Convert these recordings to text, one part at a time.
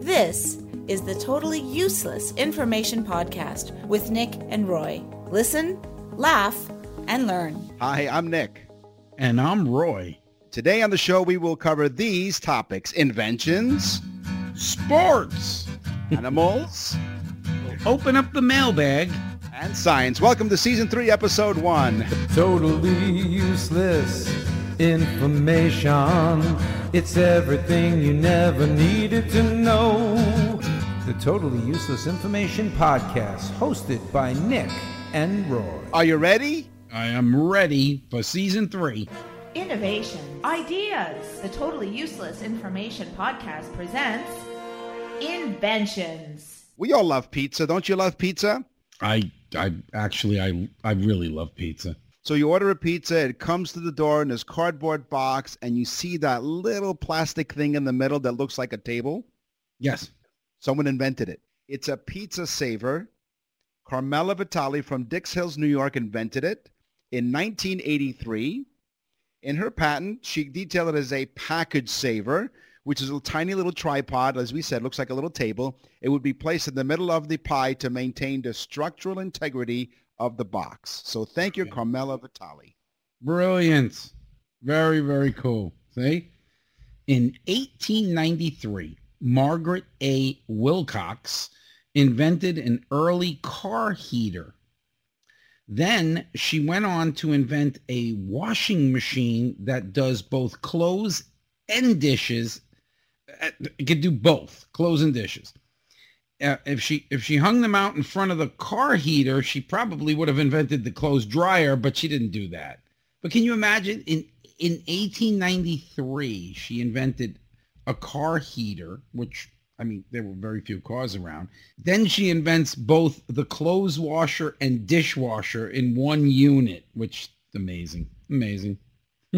This is the Totally Useless Information Podcast with Nick and Roy. Listen, laugh, and learn. Hi, I'm Nick. And I'm Roy. Today on the show, we will cover these topics inventions, Sports. animals, Open up the mailbag. and science. Welcome to season three, episode one. Totally useless information. It's everything you never needed to know. The Totally Useless Information Podcast, hosted by Nick and Roy. Are you ready? I am ready for season three. Innovation, ideas. The Totally Useless Information Podcast presents Inventions. We all love pizza. Don't you love pizza? I, I actually, I, I really love pizza. So you order a pizza, it comes to the door in this cardboard box, and you see that little plastic thing in the middle that looks like a table. Yes. Someone invented it. It's a pizza saver. Carmela Vitale from Dix Hills, New York invented it in 1983. In her patent, she detailed it as a package saver, which is a tiny little tripod, as we said, looks like a little table. It would be placed in the middle of the pie to maintain the structural integrity of the box. So thank you, Carmela Vitale. Brilliant. Very, very cool. See? In 1893, Margaret A. Wilcox invented an early car heater. Then she went on to invent a washing machine that does both clothes and dishes. It could do both, clothes and dishes. Uh, if she if she hung them out in front of the car heater, she probably would have invented the clothes dryer, but she didn't do that. But can you imagine in in 1893 she invented a car heater, which I mean there were very few cars around. Then she invents both the clothes washer and dishwasher in one unit, which amazing, amazing.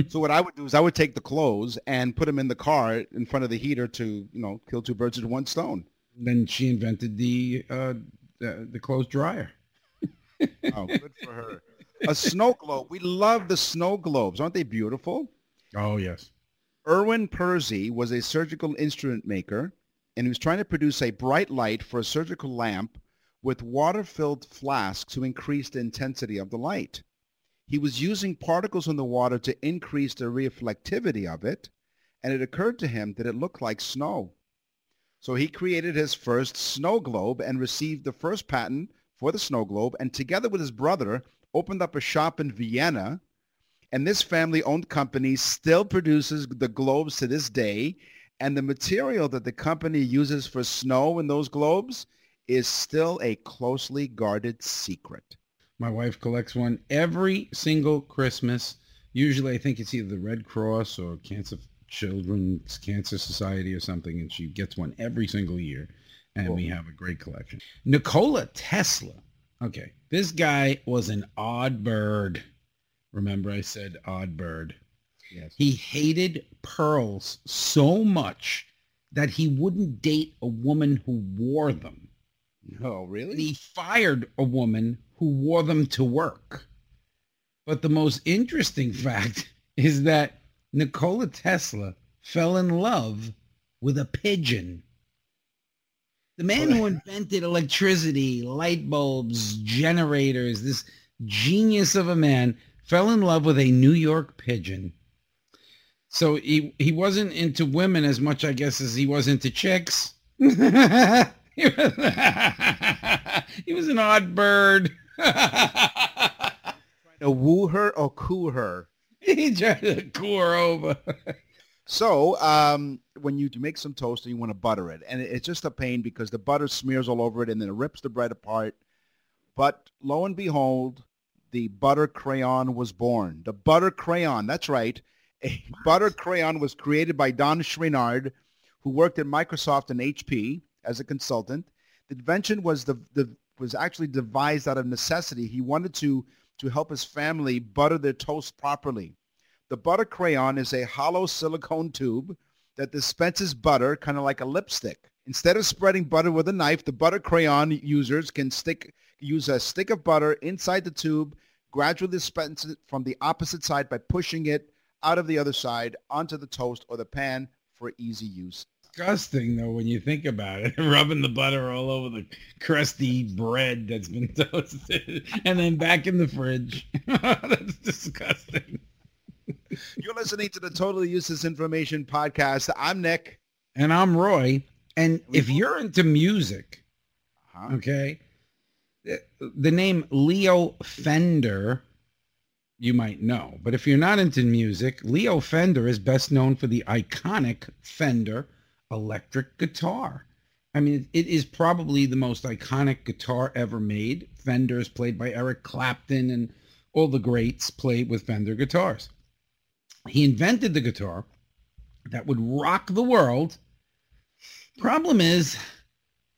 So what I would do is I would take the clothes and put them in the car in front of the heater to, you know, kill two birds with one stone. Then she invented the uh, the, the clothes dryer. Oh, good for her. A snow globe. We love the snow globes. Aren't they beautiful? Oh yes. Erwin Perzy was a surgical instrument maker, and he was trying to produce a bright light for a surgical lamp with water-filled flasks to increase the intensity of the light. He was using particles in the water to increase the reflectivity of it, and it occurred to him that it looked like snow. So he created his first snow globe and received the first patent for the snow globe, and together with his brother, opened up a shop in Vienna and this family-owned company still produces the globes to this day. And the material that the company uses for snow in those globes is still a closely guarded secret. My wife collects one every single Christmas. Usually I think it's either the Red Cross or Cancer Children's Cancer Society or something, and she gets one every single year. And we have a great collection. Nikola Tesla. Okay. This guy was an odd bird. Remember I said odd bird. Yes. He hated pearls so much that he wouldn't date a woman who wore them. Oh, And really? he fired a woman who wore them to work. But the most interesting fact is that Nikola Tesla fell in love with a pigeon. The man who invented electricity, light bulbs, generators, this genius of a man, fell in love with a New York pigeon. So he he wasn't into women as much, I guess, as he was into chicks. he, was, he was an odd bird. To woo her or coo her. he tried to coo her over. So um, when you make some toast and you want to butter it, and it's just a pain because the butter smears all over it and then it rips the bread apart. But lo and behold, the butter crayon was born. The butter crayon, that's right. A butter crayon was created by Don Schrinard, who worked at Microsoft and HP as a consultant. The invention was the, the was actually devised out of necessity. He wanted to to help his family butter their toast properly. The butter crayon is a hollow silicone tube that dispenses butter, kind of like a lipstick. Instead of spreading butter with a knife, the butter crayon users can stick use a stick of butter inside the tube, gradually dispense it from the opposite side by pushing it out of the other side onto the toast or the pan for easy use. Disgusting though when you think about it, rubbing the butter all over the crusty bread that's been toasted and then back in the fridge. that's disgusting. You're listening to the Totally Useless Information Podcast. I'm Nick. And I'm Roy. And if you're into music, Uh-huh. okay, the, the name Leo Fender, you might know. But if you're not into music, Leo Fender is best known for the iconic Fender electric guitar. I mean, it is probably the most iconic guitar ever made. Fender is played by Eric Clapton and all the greats played with Fender guitars. He invented the guitar that would rock the world. Problem is,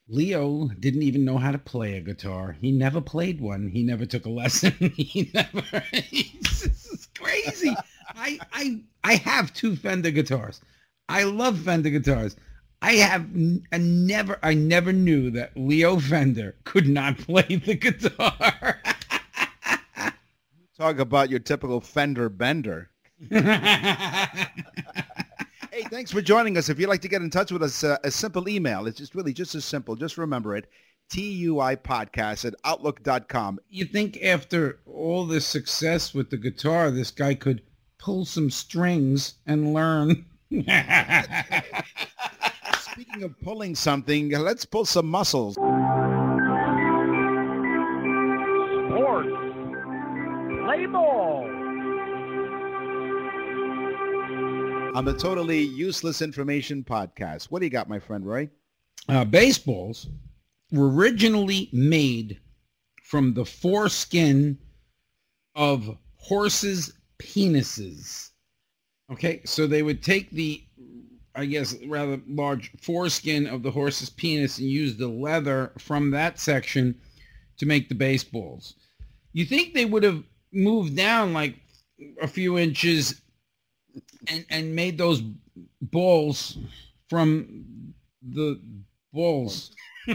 Leo didn't even know how to play a guitar. He never played one. He never took a lesson. he never. This is crazy. I I I have two Fender guitars. I love Fender guitars. I have I never I never knew that Leo Fender could not play the guitar. Talk about your typical Fender bender. Hey, thanks for joining us. If you'd like to get in touch with us, uh, a simple email. It's just really just as simple. Just remember it. TUI podcast at outlook.com. you think after all this success with the guitar, this guy could pull some strings and learn? Speaking of pulling something, let's pull some muscles. Sports. Play ball. on the Totally Useless Information Podcast. What do you got, my friend Roy? uh, baseballs were originally made from the foreskin of horses' penises. Okay, so they would take the, I guess, rather large foreskin of the horse's penis and use the leather from that section to make the baseballs. You think they would have moved down like a few inches and, and made those balls from the balls.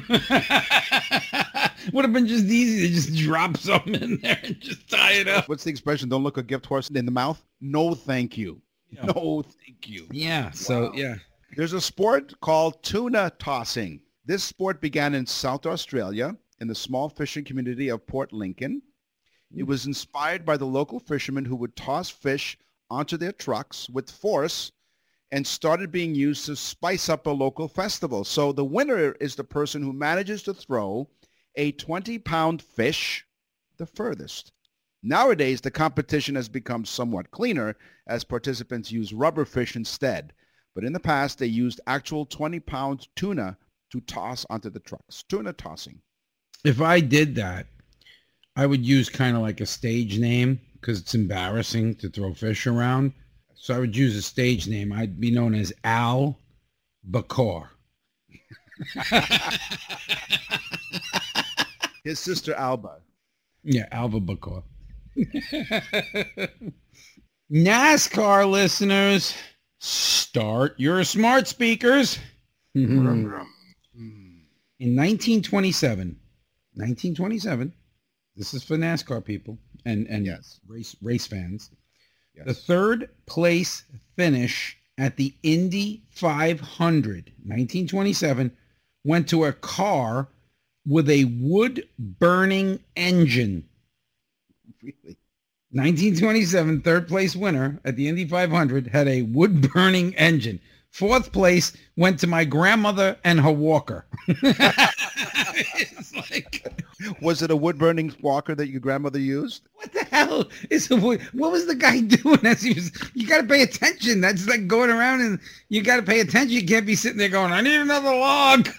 Would have been just easy to just drop some in there and just tie it up. What's the expression? Don't look a gift horse in the mouth? No, thank you. Yeah. No, thank you. Yeah. So yeah. There's a sport called tuna tossing. This sport began in South Australia in the small fishing community of Port Lincoln. It was inspired by the local fishermen who would toss fish onto their trucks with force and started being used to spice up a local festival. So the winner is the person who manages to throw a 20-pound fish the furthest. Nowadays, the competition has become somewhat cleaner as participants use rubber fish instead. But in the past, they used actual 20-pound tuna to toss onto the trucks. Tuna tossing. If I did that, I would use kind of like a stage name because it's embarrassing to throw fish around. So I would use a stage name. I'd be known as Al Bacor. His sister Alba. Yeah, Alba Bacor. NASCAR listeners, start your smart speakers. Mm-hmm. In 1927, 1927, this is for NASCAR people and, and Yes. race race fans. Yes. The third place finish at the Indy 500, 1927, went to a car with a wood burning engine. Really? 1927 third place winner at the Indy 500 had a wood burning engine. Fourth place went to my grandmother and her walker. like, Was it a wood-burning walker that your grandmother used? what the hell is a wood? What was the guy doing as he was? You got to pay attention. That's like going around and you got to pay attention. You can't be sitting there going, I need another log.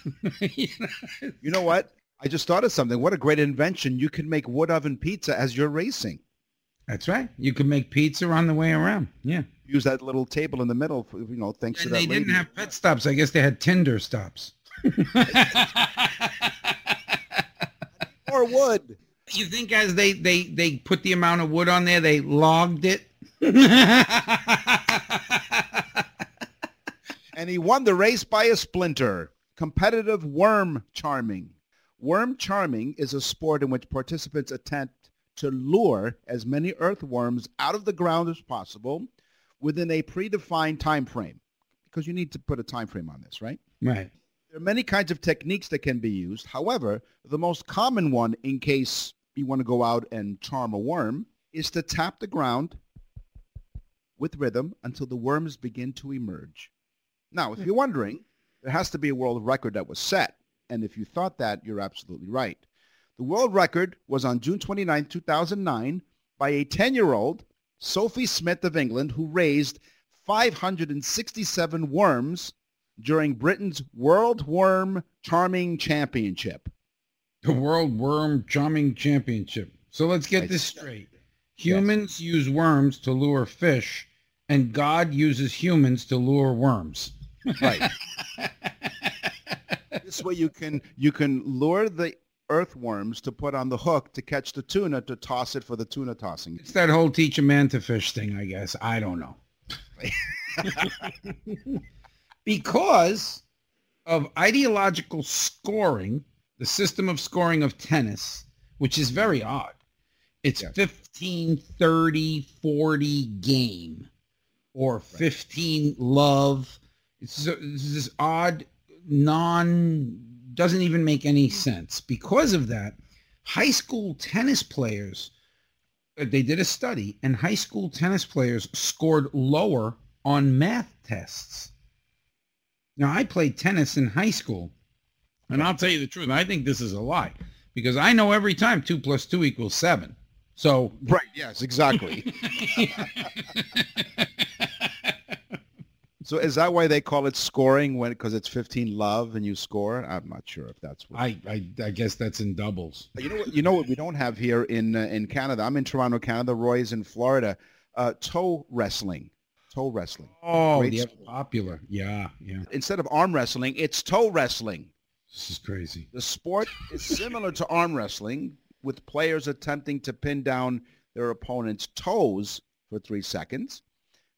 You know? You know what? I just thought of something. What a great invention. You can make wood oven pizza as you're racing. That's right. You can make pizza on the way around. Yeah. Use that little table in the middle, for, you know, thanks And to that they didn't have pet stops. I guess they had Tinder stops. More wood. You think as they, they, they put the amount of wood on there, they logged it? and he won the race by a splinter. Competitive worm charming. Worm charming is a sport in which participants attempt to lure as many earthworms out of the ground as possible within a predefined time frame. Because you need to put a time frame on this, right? right. There are many kinds of techniques that can be used. However, the most common one in case you want to go out and charm a worm is to tap the ground with rhythm until the worms begin to emerge. Now, if you're wondering, there has to be a world record that was set. And if you thought that, you're absolutely right. The world record was on June 29, 2009 by a 10-year-old, Sophie Smith of England, who raised 567 worms during Britain's World Worm Charming Championship. The World Worm Charming Championship. So let's get Right. this straight. Humans use worms to lure fish, and God uses humans to lure worms. Right. this way you can you can lure the earthworms to put on the hook to catch the tuna to toss it for the tuna tossing. It's that whole teach a man to fish thing, I guess. I don't know. because of ideological scoring, the system of scoring of tennis, which is very odd. It's Yes. 15, 30, 40 game or 15 love. It's, it's this odd, non, doesn't even make any sense. Because of that, high school tennis players uh, they did a study and high school tennis players scored lower on math tests. Now, I played tennis in high school, and I'll tell you the truth. I think this is a lie because I know every time two plus two equals seven. So, Right, yes, exactly. so is that why they call it scoring when because it's 15 love and you score? I'm not sure if that's what I, I, I guess that's in doubles. You know what? You know what we don't have here in uh, in Canada. I'm in Toronto, Canada. Roy's in Florida. Uh, toe wrestling, toe wrestling. Oh, Great yeah, sport. popular. Yeah, yeah. Instead of arm wrestling, it's toe wrestling. This is crazy. The sport is similar to arm wrestling, with players attempting to pin down their opponent's toes for three seconds.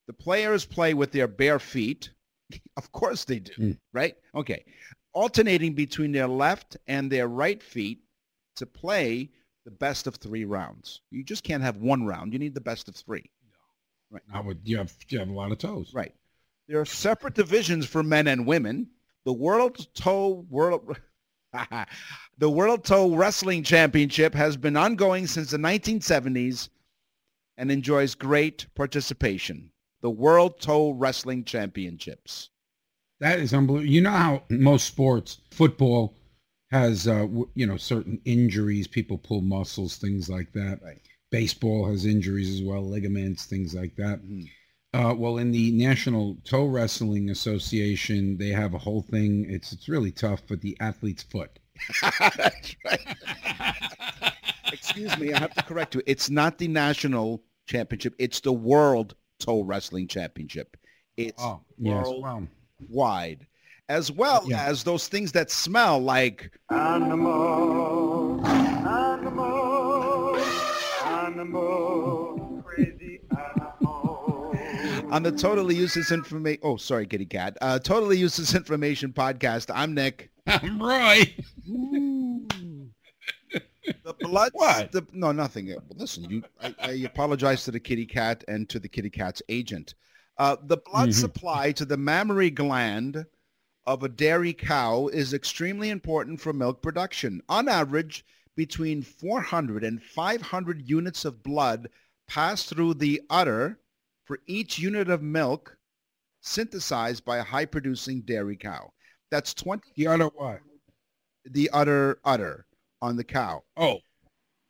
The players play with their bare feet. Of course they do, Mm. right? Okay. Alternating between their left and their right feet to play the best of three rounds. You just can't have one round. You need the best of three. Not with, you have you have a lot of toes. Right. There are separate divisions for men and women. The World Toe World The World Toe Wrestling Championship has been ongoing since the 1970s and enjoys great participation. The World Toe Wrestling Championships. That is unbelievable. You know how most sports, football has, uh, w- you know, certain injuries. People pull muscles, things like that. Right. Baseball has injuries as well, ligaments, things like that. Mhm. Uh, well, in the National Toe Wrestling Association, they have a whole thing. It's it's really tough for the athlete's foot. That's right. Excuse me, I have to correct you. It's not the national championship. It's the World Toe Wrestling Championship. It's Oh, yes. World Well, wide, as well Yeah. as those things that smell like Animal, animal, animal, crazy animal. on the Totally Useless Information. Oh, sorry, Kitty Cat. Uh, totally Useless Information podcast. I'm Nick. I'm Roy. The blood. What? The, no, nothing. Uh, Listen, you. I, I apologize to the kitty cat and to the kitty cat's agent. Uh, the blood Mhm. supply to the mammary gland of a dairy cow is extremely important for milk production. On average, between 400 and 500 units of blood pass through the udder for each unit of milk synthesized by a high-producing dairy cow. That's 20 The other what? the udder udder on the cow. Oh,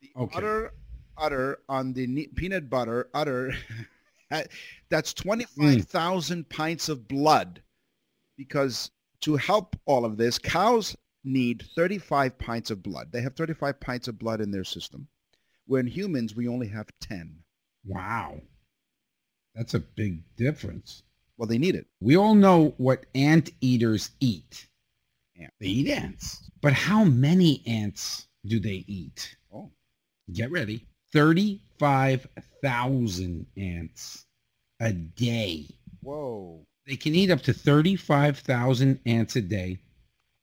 The Okay. udder udder on the ne- peanut butter udder that's Hmm. 25,000 pints of blood because to help all of this cows need 35 pints of blood. They have 35 pints of blood in their system. Where in humans we only have 10. Wow. That's a big difference. Well, they need it. We all know what ant eaters eat. Ant. They eat ants. But how many ants do they eat? Oh. Get ready. 35,000 ants a day. Whoa. They can eat up to 35,000 ants a day.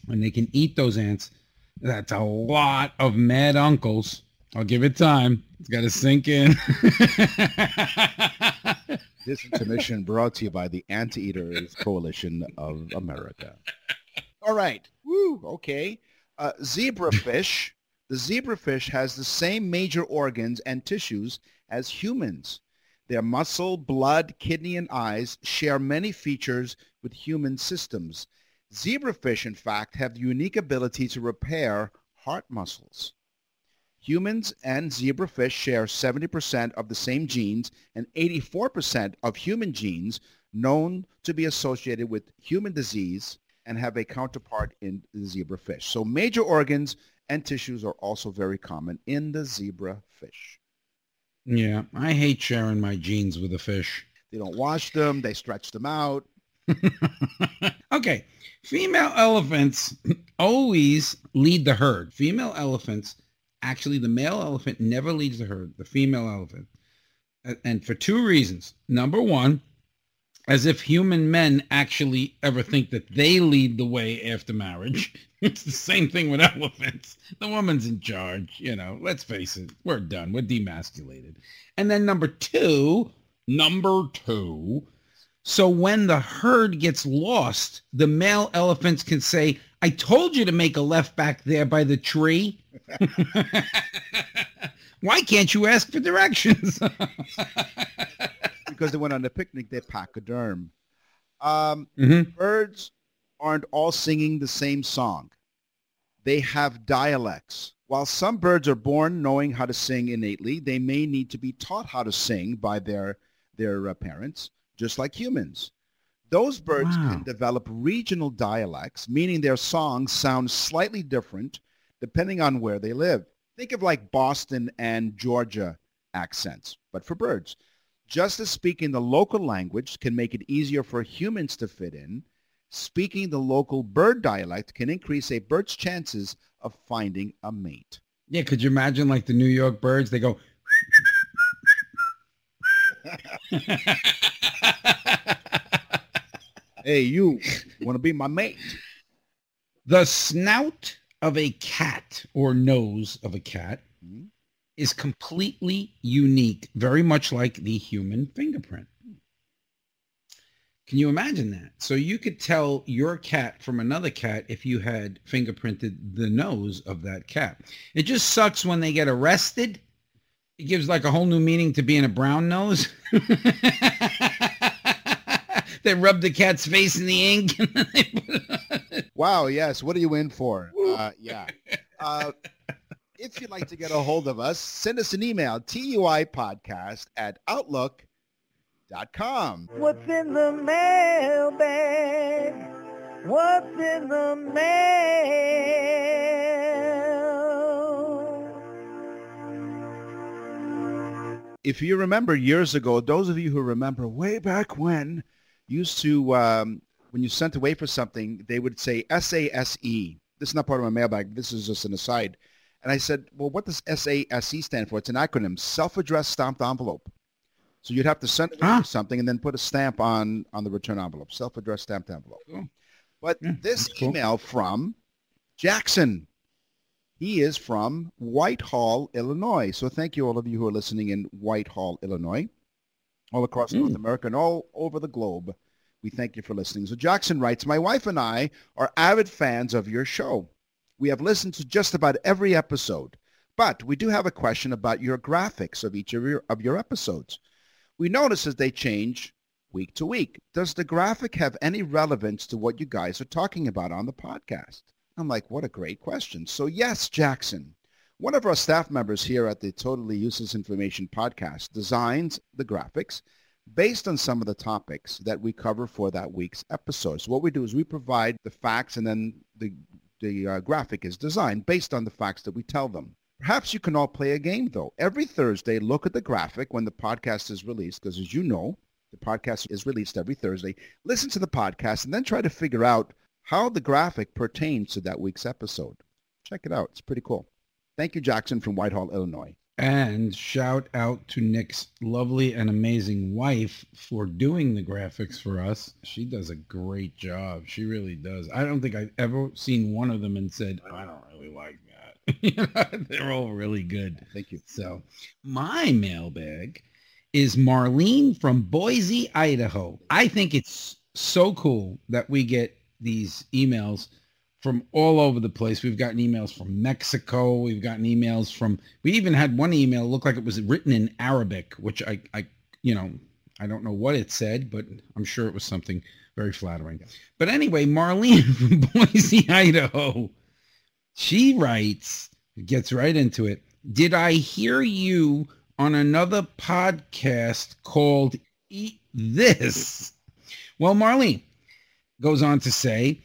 And they can eat those ants. That's a lot of mad uncles. I'll give it time. It's got to sink in. This intermission brought to you by the Anteaters Coalition of America. All right. Woo. Okay. Uh, zebrafish. The zebrafish has the same major organs and tissues as humans. Their muscle, blood, kidney, and eyes share many features with human systems. Zebrafish, in fact, have the unique ability to repair heart muscles. Humans and zebrafish share 70% of the same genes and 84% of human genes known to be associated with human disease and have a counterpart in the zebrafish. So major organs and tissues are also very common in the zebrafish. yeah, I hate sharing my genes with a fish. They don't wash them, they stretch them out. okay. Female elephants always lead the herd. Female elephants, actually the male elephant never leads the herd, the female elephant. And for two reasons. Number one, as if human men actually ever think that they lead the way after marriage. It's the same thing with elephants. The woman's in charge, you know, let's face it, we're done. We're demasculated. And then number two, number two, so when the herd gets lost, the male elephants can say, I told you to make a left back there by the tree. Why can't you ask for directions? Because they went on a picnic, they pachyderm. Um, Mhm. birds aren't all singing the same song. They have dialects. While some birds are born knowing how to sing innately, they may need to be taught how to sing by their, their uh, parents, just like humans. Those birds Wow. can develop regional dialects, meaning their songs sound slightly different depending on where they live. Think of like Boston and Georgia accents, but for birds. Just as speaking the local language can make it easier for humans to fit in, speaking the local bird dialect can increase a bird's chances of finding a mate. yeah, could you imagine like the New York birds? They go, Hey, you want to be my mate? the snout of a cat or nose of a cat Hmm? Is completely unique, very much like the human fingerprint. Can you imagine that? So you could tell your cat from another cat if you had fingerprinted the nose of that cat. It just sucks when they get arrested. It gives like a whole new meaning to being a brown nose. they rub the cat's face in the ink. and then they put- Wow, yes. What are you in for? Uh, yeah. Uh, if you'd like to get a hold of us, send us an email, tuipodcast at outlook.com. What's in the mailbag? What's in the mail? If you remember years ago, those of you who remember way back when, used to, um, when you sent away for something, they would say SASE. This is not part of my mailbag. This is just an aside. And I said, well, what does SASE stand for? It's an acronym, self-addressed stamped envelope. So you'd have to send something and then put a stamp on, on the return envelope, self-addressed stamped envelope. Cool. But Yeah, this cool. email from Jackson. He is from Whitehall, Illinois. So thank you all of you who are listening in Whitehall, Illinois, all across North Mm. America and all over the globe. We thank you for listening. So Jackson writes, my wife and I are avid fans of your show. We have listened to just about every episode, but we do have a question about your graphics of each of your, of your episodes. We notice as they change week to week. Does the graphic have any relevance to what you guys are talking about on the podcast? I'm like, what a great question. So yes, Jackson, one of our staff members here at the Totally Useless Information podcast designs the graphics based on some of the topics that we cover for that week's episode. So what we do is we provide the facts and then the, the uh, graphic is designed based on the facts that we tell them. Perhaps you can all play a game, though. Every Thursday, look at the graphic when the podcast is released, because as you know, the podcast is released every Thursday. Listen to the podcast and then try to figure out how the graphic pertains to that week's episode. Check it out. It's pretty cool. Thank you, Jackson from Whitehall, Illinois. And shout out to Nick's lovely and amazing wife for doing the graphics for us. She does a great job. She really does. I don't think I've ever seen one of them and said, I don't really like that. They're all really good. Thank you. So my mailbag is Marlene from Boise, Idaho. I think it's so cool that we get these emails from all over the place. We've gotten emails from Mexico. We've gotten emails from, we even had one email look like it was written in Arabic, which I, I, you know, I don't know what it said, but I'm sure it was something very flattering. But anyway, Marlene from Boise, Idaho, she writes, gets right into it. Did I hear you on another podcast called Eat This? Well, Marlene goes on to say,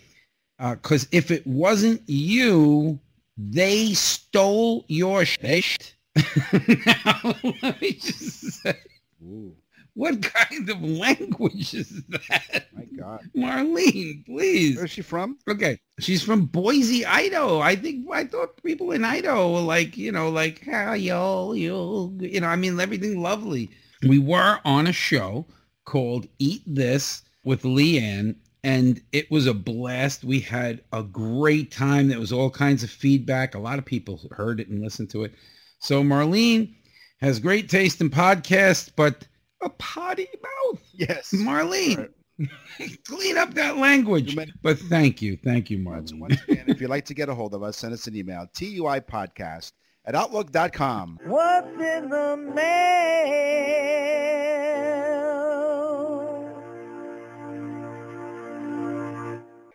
because uh, if it wasn't you, they stole your shit. now, let me just say, Ooh. what kind of language is that? My God. Marlene, please. Where's she from? Okay. She's from Boise, Idaho. I think, I thought people in Idaho were like, you know, like, how yo, yo, you know, I mean, everything lovely. We were on a show called Eat This with Leanne and it was a blast. We had a great time. There was all kinds of feedback. A lot of people heard it and listened to it. So Marlene has great taste in podcasts, but a potty mouth. Yes. Marlene, right. clean up that language. But thank you. Thank you, Marlene. Once again, if you'd like to get a hold of us, send us an email, TUI podcast at outlook.com. What's in the mail?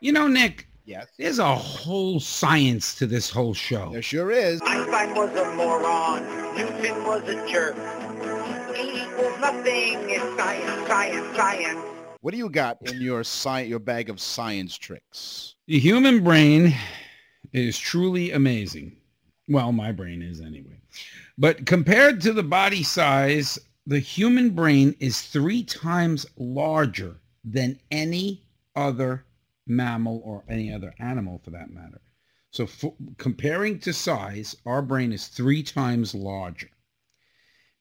You know, Nick. Yes. There's a whole science to this whole show. There sure is. Einstein was a moron. Newton was a jerk. E equals nothing. It's science, science, science. What do you got in your sci- your bag of science tricks? The human brain is truly amazing. Well, my brain is anyway. But compared to the body size, the human brain is three times larger than any other mammal or any other animal for that matter. So comparing to size, our brain is three times larger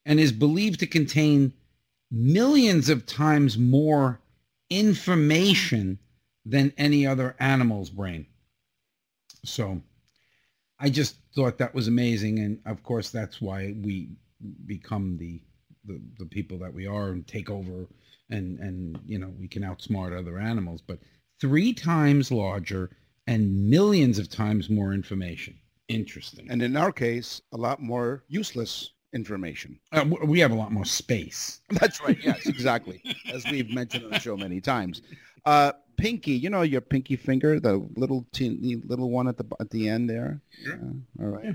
and is believed to contain millions of times more information than any other animal's brain. So I just thought that was amazing. And of course, that's why we become the, the, the people that we are and take over and, and, you know, we can outsmart other animals. But three times larger and millions of times more information. Interesting. And in our case, a lot more useless information. Uh, we have a lot more space. That's right. Yes, exactly. As we've mentioned on the show many times. Uh, pinky, you know your pinky finger, the little teeny, little one at the at the end there. Sure. Uh, all right. Yeah.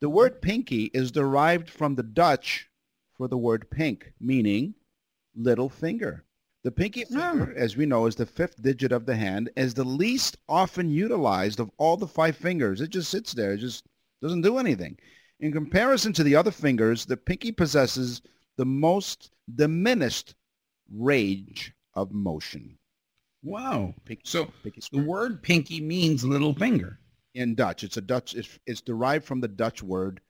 The word pinky is derived from the Dutch for the word pink, meaning little finger. The pinky finger, as we know, is the fifth digit of the hand, is the least often utilized of all the five fingers. It just sits there. It just doesn't do anything. In comparison to the other fingers, the pinky possesses the most diminished range of motion. Wow. Pinky, so pinky the word pinky means little finger. In Dutch. It's a Dutch, it's, it's derived from the Dutch word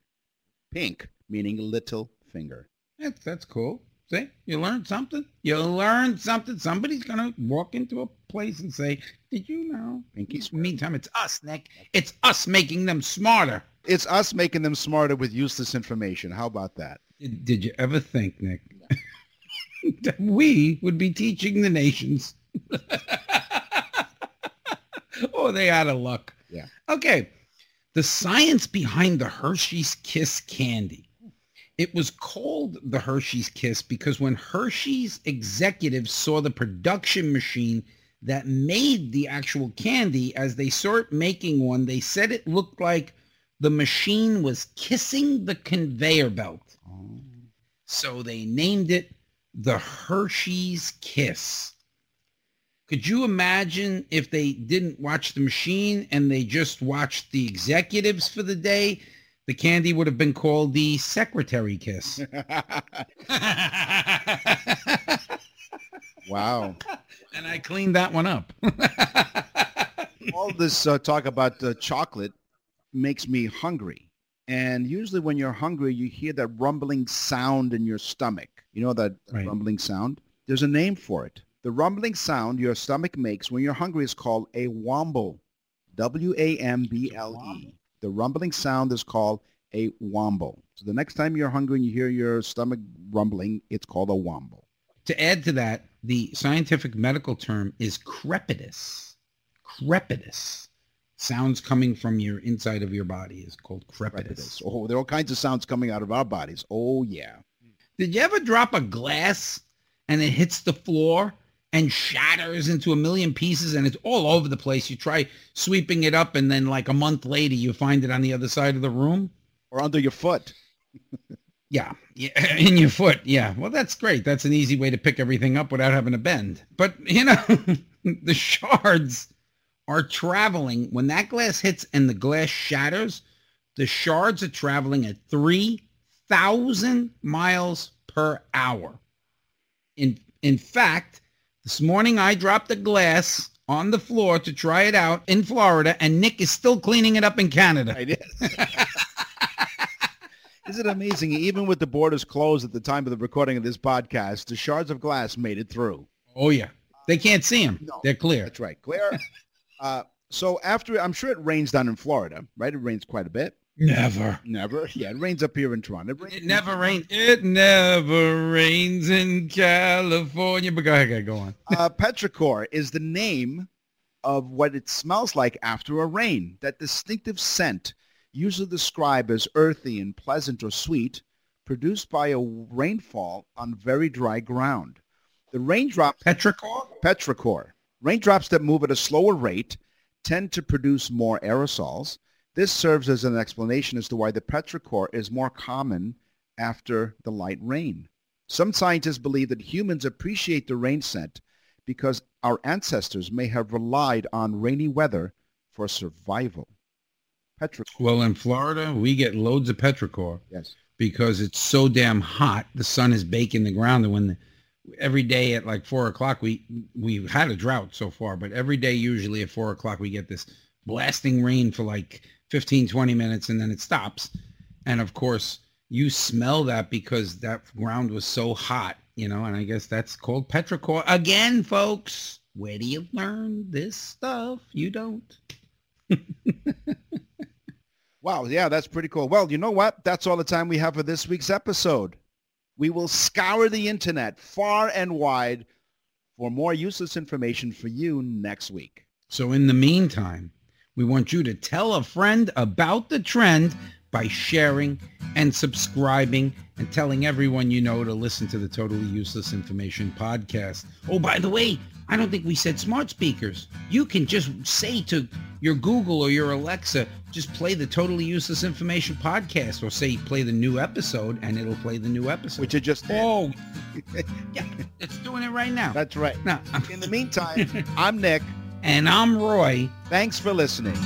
pink, meaning little finger. That's, that's cool. See, you learned something. You learned something. Somebody's gonna walk into a place and say, "Did you know?" Pinky's. Meantime, it's us, Nick. It's us making them smarter. It's us making them smarter with useless information. How about that? Did, did you ever think, Nick, that we would be teaching the nations? oh, they out of luck. Yeah. Okay. The science behind the Hershey's Kiss candy it was called the Hershey's Kiss because when Hershey's executives saw the production machine that made the actual candy, as they saw it making one, they said it looked like the machine was kissing the conveyor belt. So they named it the Hershey's Kiss. Could you imagine if they didn't watch the machine and they just watched the executives for the day? The candy would have been called the secretary kiss. wow. and I cleaned that one up. All this uh, talk about uh, chocolate makes me hungry. And usually when you're hungry, you hear that rumbling sound in your stomach. You know that Right. rumbling sound? There's a name for it. The rumbling sound your stomach makes when you're hungry is called a wamble. W-A-M-B-L-E. The rumbling sound is called a wamble. So the next time you're hungry and you hear your stomach rumbling, it's called a wamble. to add to that, the scientific medical term is crepitus. Crepitus. Sounds coming from your inside of your body is called crepitus. Oh, there are all kinds of sounds coming out of our bodies. Oh, yeah. Did you ever drop a glass and it hits the floor and shatters into a million pieces and it's all over the place? You try sweeping it up and then like a month later you find it on the other side of the room? Or under your foot. Yeah, yeah, in your foot. Yeah. Well, that's great. That's an easy way to pick everything up without having to bend. But, you know, the shards are traveling. When that glass hits and the glass shatters, the shards are traveling at 3,000 miles per hour. In, in fact, this morning I dropped a glass on the floor to try it out in Florida, and Nick is still cleaning it up in Canada. It is. Isn't it amazing? Even with the borders closed at the time of the recording of this podcast, the shards of glass made it through. Oh, yeah. They can't see them. No. They're clear. That's right. Clear. uh, so after, I'm sure it rains down in Florida, right? It rains quite a bit. Never. Never. Yeah, it rains up here in Toronto. It rains, It never rains. It never rains in California. But go ahead, go on. uh, petrichor is the name of what it smells like after a rain. That distinctive scent, usually described as earthy and pleasant or sweet, produced by a rainfall on very dry ground. The raindrops, Petrichor? petrichor, raindrops that move at a slower rate tend to produce more aerosols. This serves as an explanation as to why the petrichor is more common after the light rain. Some scientists believe that humans appreciate the rain scent because our ancestors may have relied on rainy weather for survival. Petrichor, Well, in Florida, we get loads of petrichor yes. because it's so damn hot. The sun is baking the ground. And when the, every day at like four o'clock, we, we've had a drought so far, but every day usually at four o'clock, we get this blasting rain for like 15, 20 minutes and then it stops. And of course, you smell that because that ground was so hot, you know, and I guess that's called petrichor. Again, folks, where do you learn this stuff? You don't. Wow, yeah, that's pretty cool. Well, you know what? That's all the time we have for this week's episode. We will scour the internet far and wide for more useless information for you next week. So in the meantime, we want you to tell a friend about the trend by sharing and subscribing and telling everyone you know to listen to the Totally Useless Information podcast. Oh, by the way, I don't think we said smart speakers. You can just say to your Google or your Alexa, just play the Totally Useless Information podcast or say play the new episode and it'll play the new episode. Which you just did. Oh, yeah, it's doing it right now. That's right. Now, In the meantime, I'm Nick. And I'm Roy. Thanks for listening.